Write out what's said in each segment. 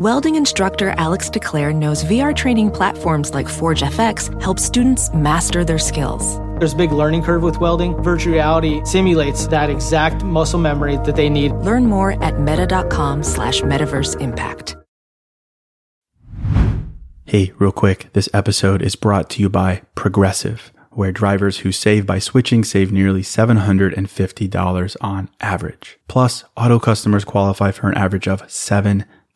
Welding instructor Alex DeClaire knows VR training platforms like Forge FX help students master their skills. There's a big learning curve with welding. Virtual reality simulates that exact muscle memory that they need. Learn more at meta.com slash metaverse impact. Hey, real quick, this episode is brought to you by Progressive, where drivers who save by switching save nearly $750 on average. Plus, auto customers qualify for an average of seven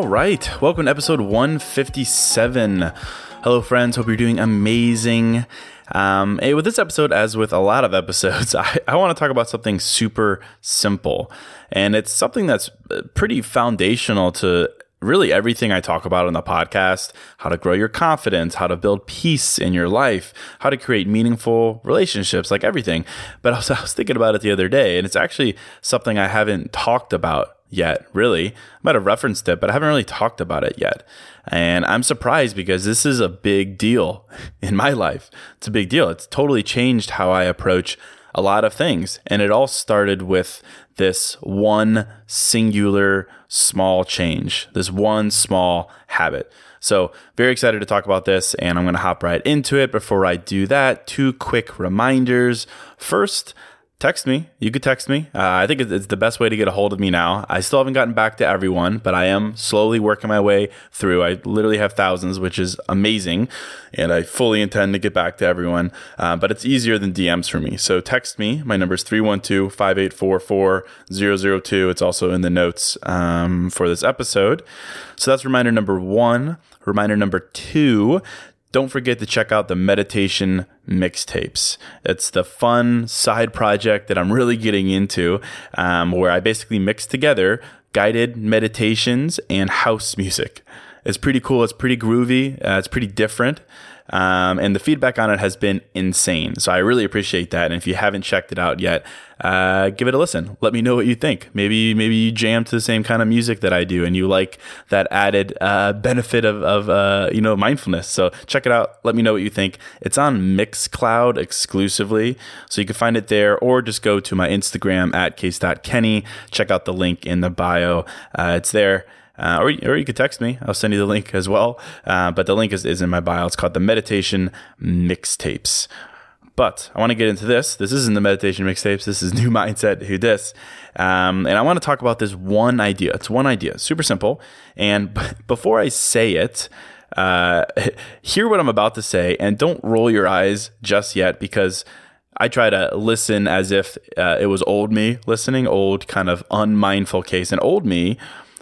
All right. Welcome to episode 157. Hello, friends. Hope you're doing amazing. Um, hey, with this episode, as with a lot of episodes, I, I want to talk about something super simple. And it's something that's uh, pretty foundational to really everything I talk about on the podcast how to grow your confidence, how to build peace in your life, how to create meaningful relationships, like everything. But I was, I was thinking about it the other day, and it's actually something I haven't talked about yet, really. I might have referenced it, but I haven't really talked about it yet. And I'm surprised because this is a big deal in my life. It's a big deal. It's totally changed how I approach a lot of things. And it all started with this one singular small change, this one small habit. So, very excited to talk about this, and I'm going to hop right into it. Before I do that, two quick reminders. First, text me. You could text me. Uh, I think it's the best way to get a hold of me now. I still haven't gotten back to everyone, but I am slowly working my way through. I literally have thousands, which is amazing. And I fully intend to get back to everyone. Uh, but it's easier than DMs for me. So text me. My number is 312 584 4002. It's also in the notes um, for this episode. So that's reminder number one. Reminder number two don't forget to check out the meditation mixtapes. It's the fun side project that I'm really getting into, um, where I basically mix together guided meditations and house music. It's pretty cool. It's pretty groovy. Uh, it's pretty different. Um, and the feedback on it has been insane. So I really appreciate that. And if you haven't checked it out yet, uh, give it a listen. Let me know what you think. Maybe maybe you jam to the same kind of music that I do, and you like that added uh, benefit of, of uh, you know mindfulness. So check it out. Let me know what you think. It's on Mixcloud exclusively, so you can find it there, or just go to my Instagram at case.kenny. Check out the link in the bio. Uh, it's there. Uh, or, or you could text me. I'll send you the link as well. Uh, but the link is, is in my bio. It's called the Meditation Mixtapes. But I want to get into this. This isn't the meditation mixtapes. This is new mindset. Who Dis? Um, and I want to talk about this one idea. It's one idea, super simple. And b- before I say it, uh, hear what I'm about to say, and don't roll your eyes just yet because I try to listen as if uh, it was old me listening, old kind of unmindful Case, and old me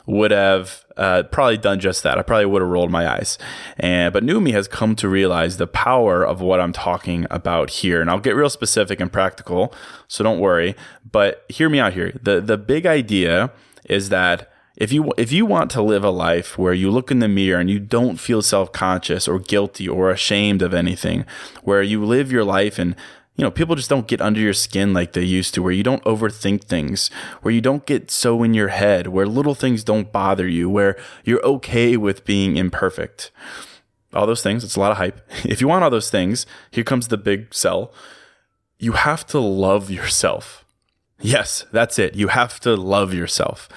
would have uh, probably done just that. I probably would have rolled my eyes. And but me has come to realize the power of what I'm talking about here. And I'll get real specific and practical, so don't worry. But hear me out here. The the big idea is that if you if you want to live a life where you look in the mirror and you don't feel self-conscious or guilty or ashamed of anything, where you live your life and you know, people just don't get under your skin like they used to, where you don't overthink things, where you don't get so in your head, where little things don't bother you, where you're okay with being imperfect. All those things, it's a lot of hype. If you want all those things, here comes the big sell. You have to love yourself. Yes, that's it. You have to love yourself.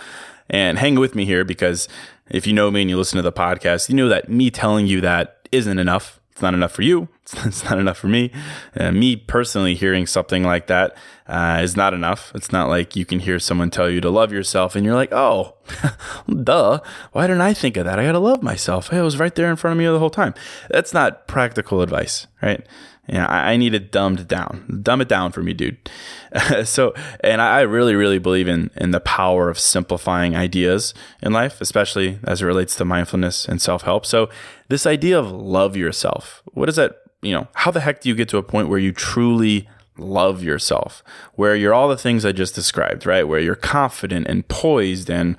And hang with me here because if you know me and you listen to the podcast, you know that me telling you that isn't enough. It's not enough for you. It's not enough for me. Uh, me personally, hearing something like that uh, is not enough. It's not like you can hear someone tell you to love yourself and you're like, oh, duh. Why didn't I think of that? I got to love myself. Hey, it was right there in front of me the whole time. That's not practical advice, right? Yeah, I, I need it dumbed down. Dumb it down for me, dude. so, and I really, really believe in in the power of simplifying ideas in life, especially as it relates to mindfulness and self help. So, this idea of love yourself, what is that? You know, how the heck do you get to a point where you truly love yourself, where you're all the things I just described, right? Where you're confident and poised and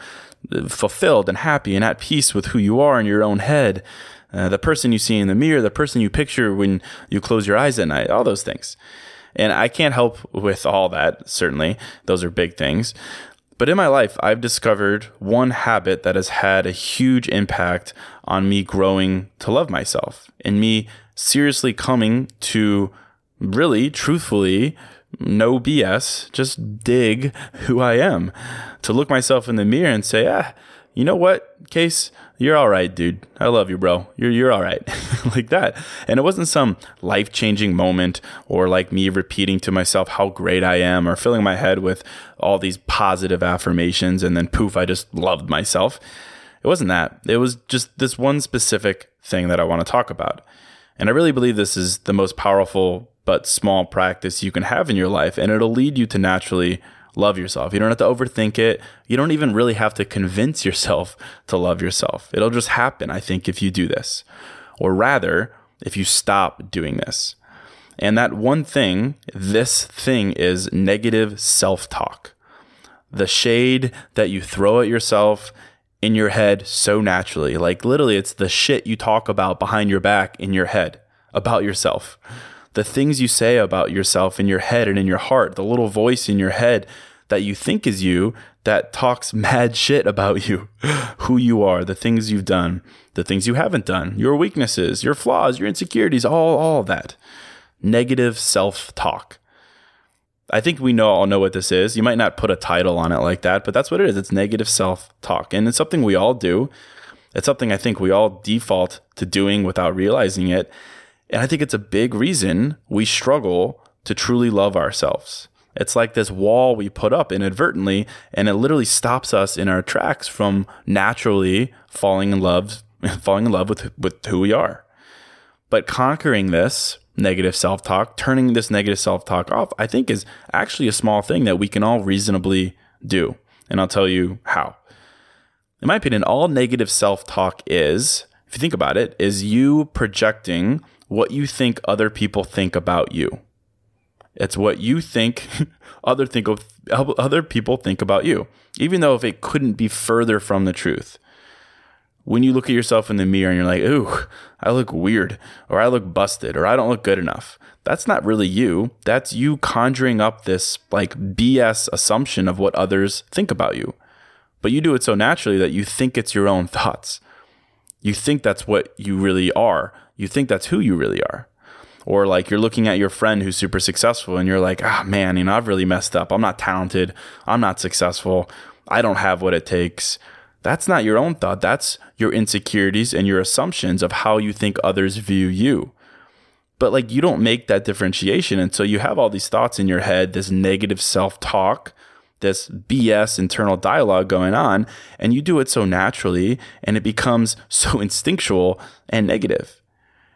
fulfilled and happy and at peace with who you are in your own head uh, the person you see in the mirror, the person you picture when you close your eyes at night, all those things. And I can't help with all that, certainly. Those are big things. But in my life, I've discovered one habit that has had a huge impact on me growing to love myself and me seriously coming to really, truthfully, no BS, just dig who I am. To look myself in the mirror and say, ah, you know what, Case? You're all right, dude. I love you, bro. You're you're all right. like that. And it wasn't some life-changing moment or like me repeating to myself how great I am or filling my head with all these positive affirmations and then poof, I just loved myself. It wasn't that. It was just this one specific thing that I want to talk about. And I really believe this is the most powerful but small practice you can have in your life and it'll lead you to naturally love yourself. You don't have to overthink it. You don't even really have to convince yourself to love yourself. It'll just happen, I think, if you do this. Or rather, if you stop doing this. And that one thing, this thing is negative self talk. The shade that you throw at yourself in your head so naturally. Like literally, it's the shit you talk about behind your back in your head about yourself the things you say about yourself in your head and in your heart, the little voice in your head that you think is you that talks mad shit about you, who you are, the things you've done, the things you haven't done, your weaknesses, your flaws, your insecurities, all all that. Negative self-talk. I think we know all know what this is. You might not put a title on it like that, but that's what it is. It's negative self-talk. And it's something we all do. It's something I think we all default to doing without realizing it. And I think it's a big reason we struggle to truly love ourselves. It's like this wall we put up inadvertently, and it literally stops us in our tracks from naturally falling in love, falling in love with, with who we are. But conquering this negative self talk, turning this negative self talk off, I think is actually a small thing that we can all reasonably do. And I'll tell you how. In my opinion, all negative self talk is, if you think about it, is you projecting what you think other people think about you. It's what you think other think of, other people think about you, even though if it couldn't be further from the truth. When you look at yourself in the mirror and you're like, "Ooh, I look weird," or "I look busted," or "I don't look good enough," that's not really you. That's you conjuring up this like BS assumption of what others think about you. But you do it so naturally that you think it's your own thoughts. You think that's what you really are you think that's who you really are. Or like you're looking at your friend who's super successful and you're like, ah, oh, man, you know, I've really messed up. I'm not talented. I'm not successful. I don't have what it takes. That's not your own thought. That's your insecurities and your assumptions of how you think others view you. But like you don't make that differentiation until you have all these thoughts in your head, this negative self talk, this BS internal dialogue going on, and you do it so naturally and it becomes so instinctual and negative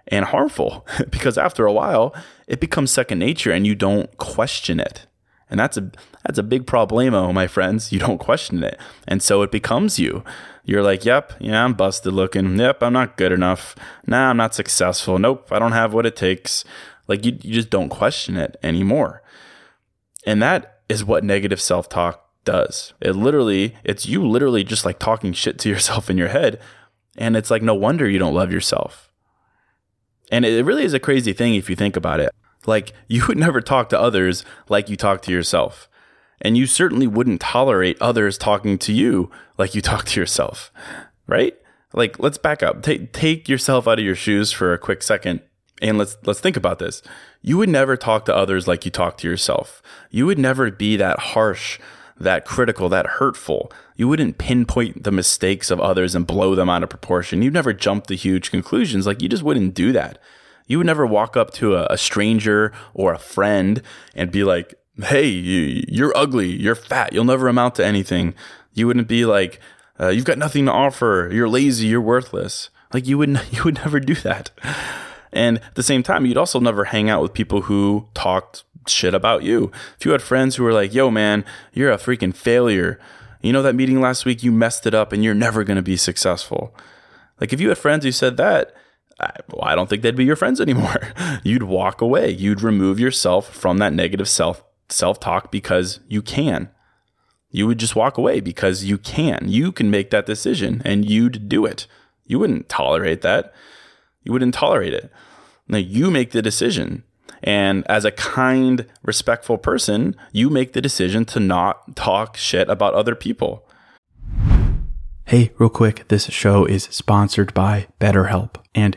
and harmful because after a while it becomes second nature and you don't question it. And that's a that's a big problemo, my friends. You don't question it. And so it becomes you. You're like, yep, yeah, I'm busted looking. Yep, I'm not good enough. Nah, I'm not successful. Nope, I don't have what it takes. Like you, you just don't question it anymore. And that is what negative self-talk does. It literally, it's you literally just like talking shit to yourself in your head. And it's like, no wonder you don't love yourself and it really is a crazy thing if you think about it. Like, you would never talk to others like you talk to yourself. And you certainly wouldn't tolerate others talking to you like you talk to yourself, right? Like, let's back up. Take, take yourself out of your shoes for a quick second and let's let's think about this. You would never talk to others like you talk to yourself. You would never be that harsh that critical, that hurtful. You wouldn't pinpoint the mistakes of others and blow them out of proportion. You'd never jump to huge conclusions. Like you just wouldn't do that. You would never walk up to a, a stranger or a friend and be like, hey, you, you're ugly, you're fat, you'll never amount to anything. You wouldn't be like, uh, you've got nothing to offer, you're lazy, you're worthless. Like you would you would never do that. And at the same time, you'd also never hang out with people who talked shit about you. If you had friends who were like, yo, man, you're a freaking failure. You know that meeting last week, you messed it up and you're never going to be successful. Like if you had friends who said that, I, well, I don't think they'd be your friends anymore. You'd walk away. You'd remove yourself from that negative self self talk because you can. You would just walk away because you can. You can make that decision and you'd do it. You wouldn't tolerate that. You wouldn't tolerate it. Now you make the decision. And as a kind, respectful person, you make the decision to not talk shit about other people. Hey, real quick, this show is sponsored by BetterHelp. And,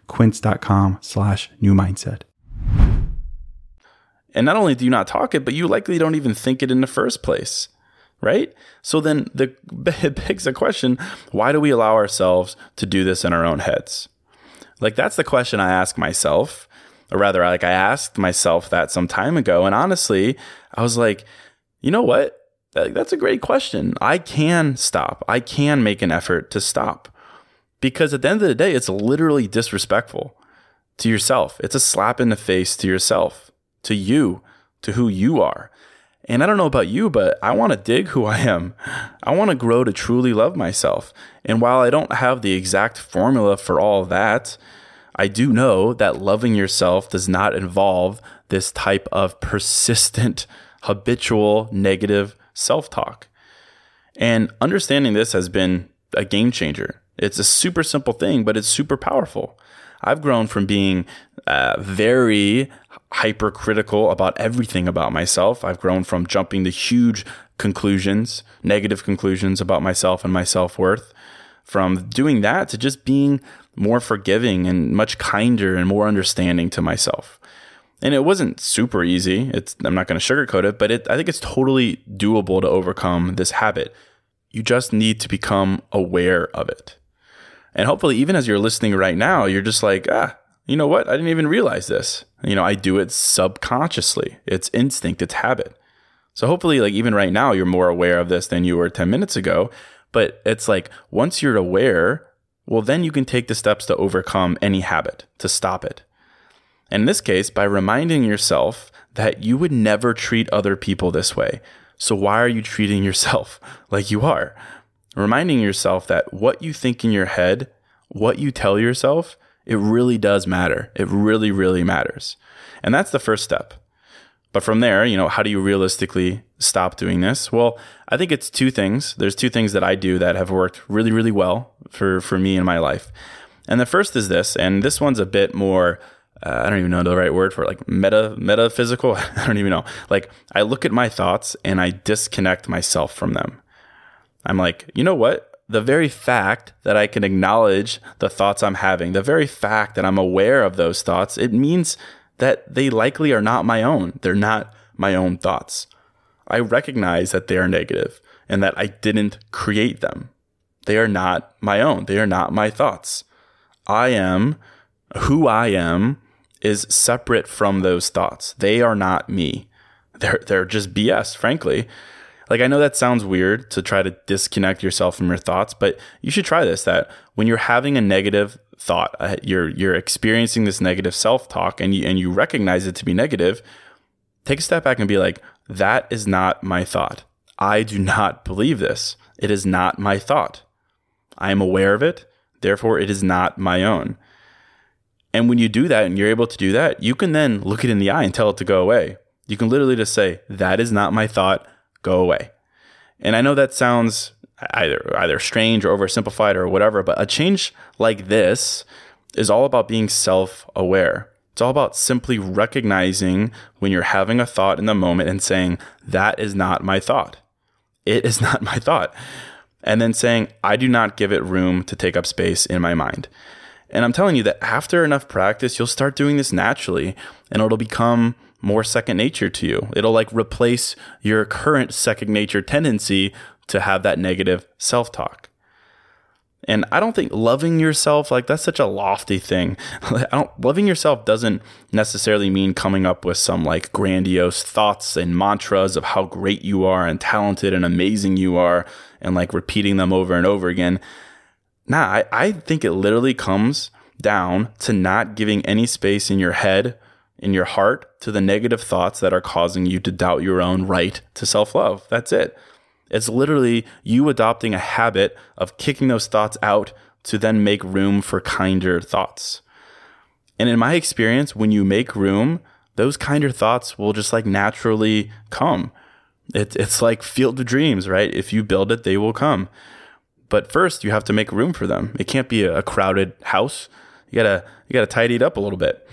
quince.com slash new mindset. And not only do you not talk it, but you likely don't even think it in the first place, right? So then the, it begs the question why do we allow ourselves to do this in our own heads? Like, that's the question I ask myself, or rather, like, I asked myself that some time ago. And honestly, I was like, you know what? That's a great question. I can stop, I can make an effort to stop. Because at the end of the day, it's literally disrespectful to yourself. It's a slap in the face to yourself, to you, to who you are. And I don't know about you, but I want to dig who I am. I want to grow to truly love myself. And while I don't have the exact formula for all that, I do know that loving yourself does not involve this type of persistent, habitual, negative self talk. And understanding this has been a game changer it's a super simple thing, but it's super powerful. I've grown from being uh, very hypercritical about everything about myself. I've grown from jumping to huge conclusions, negative conclusions about myself and my self worth, from doing that to just being more forgiving and much kinder and more understanding to myself. And it wasn't super easy. It's I'm not going to sugarcoat it, but it, I think it's totally doable to overcome this habit. You just need to become aware of it. And hopefully, even as you're listening right now, you're just like, ah, you know what? I didn't even realize this. You know, I do it subconsciously. It's instinct, it's habit. So hopefully, like even right now, you're more aware of this than you were 10 minutes ago. But it's like once you're aware, well, then you can take the steps to overcome any habit, to stop it. And in this case, by reminding yourself that you would never treat other people this way, So why are you treating yourself like you are? Reminding yourself that what you think in your head, what you tell yourself, it really does matter. It really, really matters. And that's the first step. But from there, you know, how do you realistically stop doing this? Well, I think it's two things. There's two things that I do that have worked really, really well for, for me in my life. And the first is this, and this one's a bit more uh, I don't even know the right word for it, like meta metaphysical. I don't even know. Like I look at my thoughts and I disconnect myself from them. I'm like, you know what? The very fact that I can acknowledge the thoughts I'm having, the very fact that I'm aware of those thoughts, it means that they likely are not my own. They're not my own thoughts. I recognize that they are negative and that I didn't create them. They are not my own. They are not my thoughts. I am who I am is separate from those thoughts. They are not me. They're they're just BS, frankly. Like I know that sounds weird to try to disconnect yourself from your thoughts, but you should try this that when you're having a negative thought, uh, you're you're experiencing this negative self-talk and you and you recognize it to be negative, take a step back and be like, that is not my thought. I do not believe this. It is not my thought. I am aware of it, therefore it is not my own. And when you do that and you're able to do that, you can then look it in the eye and tell it to go away. You can literally just say, that is not my thought, go away. And I know that sounds either either strange or oversimplified or whatever, but a change like this is all about being self-aware. It's all about simply recognizing when you're having a thought in the moment and saying, that is not my thought. It is not my thought. And then saying, I do not give it room to take up space in my mind. And I'm telling you that after enough practice, you'll start doing this naturally and it'll become more second nature to you. It'll like replace your current second nature tendency to have that negative self talk. And I don't think loving yourself like that's such a lofty thing. I don't loving yourself doesn't necessarily mean coming up with some like grandiose thoughts and mantras of how great you are and talented and amazing you are and like repeating them over and over again. Nah, I, I think it literally comes down to not giving any space in your head, in your heart, to the negative thoughts that are causing you to doubt your own right to self love. That's it. It's literally you adopting a habit of kicking those thoughts out to then make room for kinder thoughts. And in my experience, when you make room, those kinder thoughts will just like naturally come. It, it's like field of dreams, right? If you build it, they will come. But first, you have to make room for them. It can't be a crowded house. You gotta you gotta tidy it up a little bit.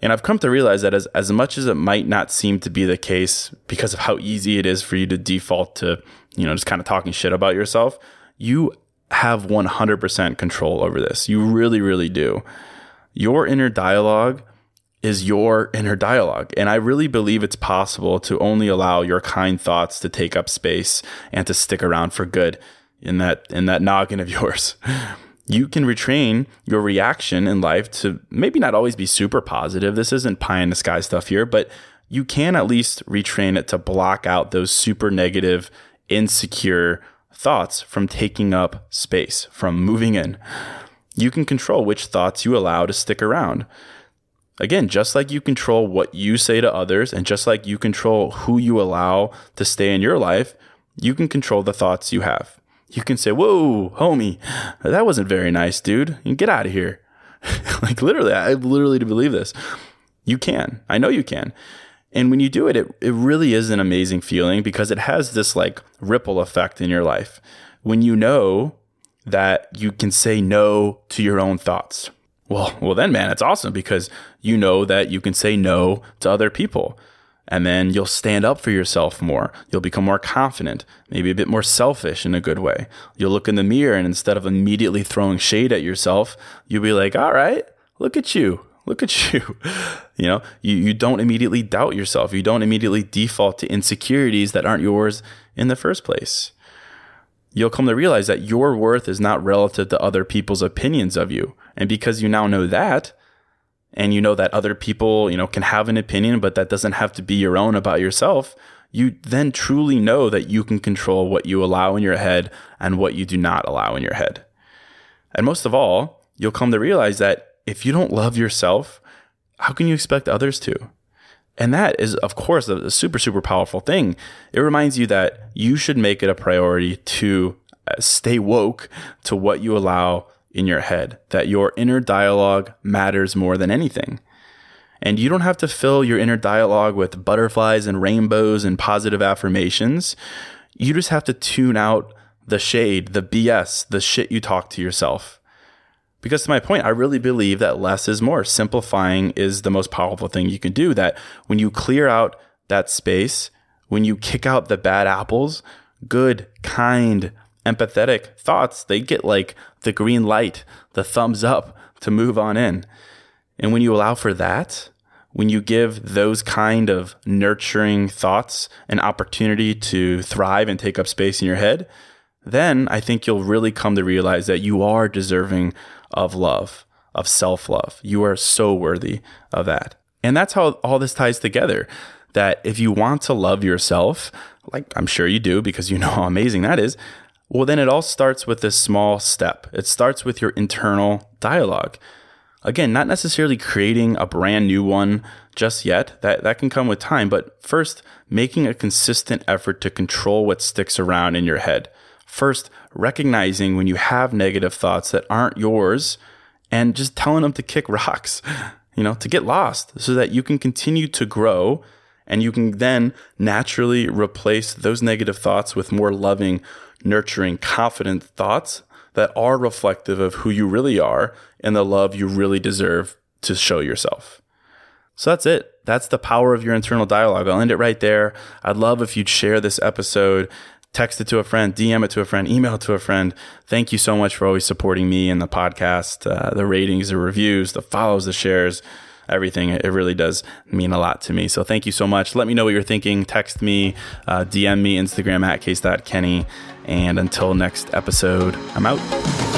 And I've come to realize that as, as much as it might not seem to be the case because of how easy it is for you to default to, you know, just kind of talking shit about yourself, you have 100% control over this. You really, really do. Your inner dialogue is your inner dialogue. And I really believe it's possible to only allow your kind thoughts to take up space and to stick around for good in that in that noggin of yours. You can retrain your reaction in life to maybe not always be super positive. This isn't pie in the sky stuff here, but you can at least retrain it to block out those super negative, insecure thoughts from taking up space, from moving in. You can control which thoughts you allow to stick around. Again, just like you control what you say to others, and just like you control who you allow to stay in your life, you can control the thoughts you have you can say, Whoa, homie, that wasn't very nice, dude. You get out of here. like literally, I literally to believe this. You can. I know you can. And when you do it, it, it really is an amazing feeling because it has this like ripple effect in your life. When you know that you can say no to your own thoughts. Well, well then man, it's awesome because you know that you can say no to other people and then you'll stand up for yourself more. You'll become more confident, maybe a bit more selfish in a good way. You'll look in the mirror and instead of immediately throwing shade at yourself, you'll be like, all right, look at you. Look at you. You know, you, you don't immediately doubt yourself. You don't immediately default to insecurities that aren't yours in the first place. You'll come to realize that your worth is not relative to other people's opinions of you. And because you now know that, and you know that other people, you know, can have an opinion, but that doesn't have to be your own about yourself, you then truly know that you can control what you allow in your head and what you do not allow in your head. And most of all, you'll come to realize that if you don't love yourself, how can you expect others to? And that is, of course, a, super, super powerful thing. It reminds you that you should make it a priority to uh, stay woke to what you allow in your head, that your inner dialogue matters more than anything. And you don't have to fill your inner dialogue with butterflies and rainbows and positive affirmations. You just have to tune out the shade, the BS, the shit you talk to yourself. Because to my point, I really believe that less is more. Simplifying is the most powerful thing you can do. That when you clear out that space, when you kick out the bad apples, good, kind, empathetic thoughts, they get like the green light, the thumbs up to move on in. And when you allow for that, when you give those kind of nurturing thoughts an opportunity to thrive and take up space in your head, then I think you'll really come to realize that you are deserving of love, of self love. You are so worthy of that. And that's how all this ties together. That if you want to love yourself, like I'm sure you do because you know how amazing that is, well, then it all starts with this small step. It starts with your internal dialogue. Again, not necessarily creating a brand new one just yet. That that can come with time, but first making a consistent effort to control what sticks around in your head. First, recognizing when you have negative thoughts that aren't yours and just telling them to kick rocks, you know, to get lost so that you can continue to grow and you can then naturally replace those negative thoughts with more loving, nurturing, confident thoughts that are reflective of who you really are and the love you really deserve to show yourself. So that's it. That's the power of your internal dialogue. I'll end it right there. I'd love if you'd share this episode text it to a friend, DM it to a friend, email it to a friend. Thank you so much for always supporting me and the podcast, uh, the ratings, the reviews, the follows, the shares, everything. It really does mean a lot to me. So thank you so much. Let me know what you're thinking. Text me, uh, DM me, Instagram at case.kenny. And until next episode, I'm out.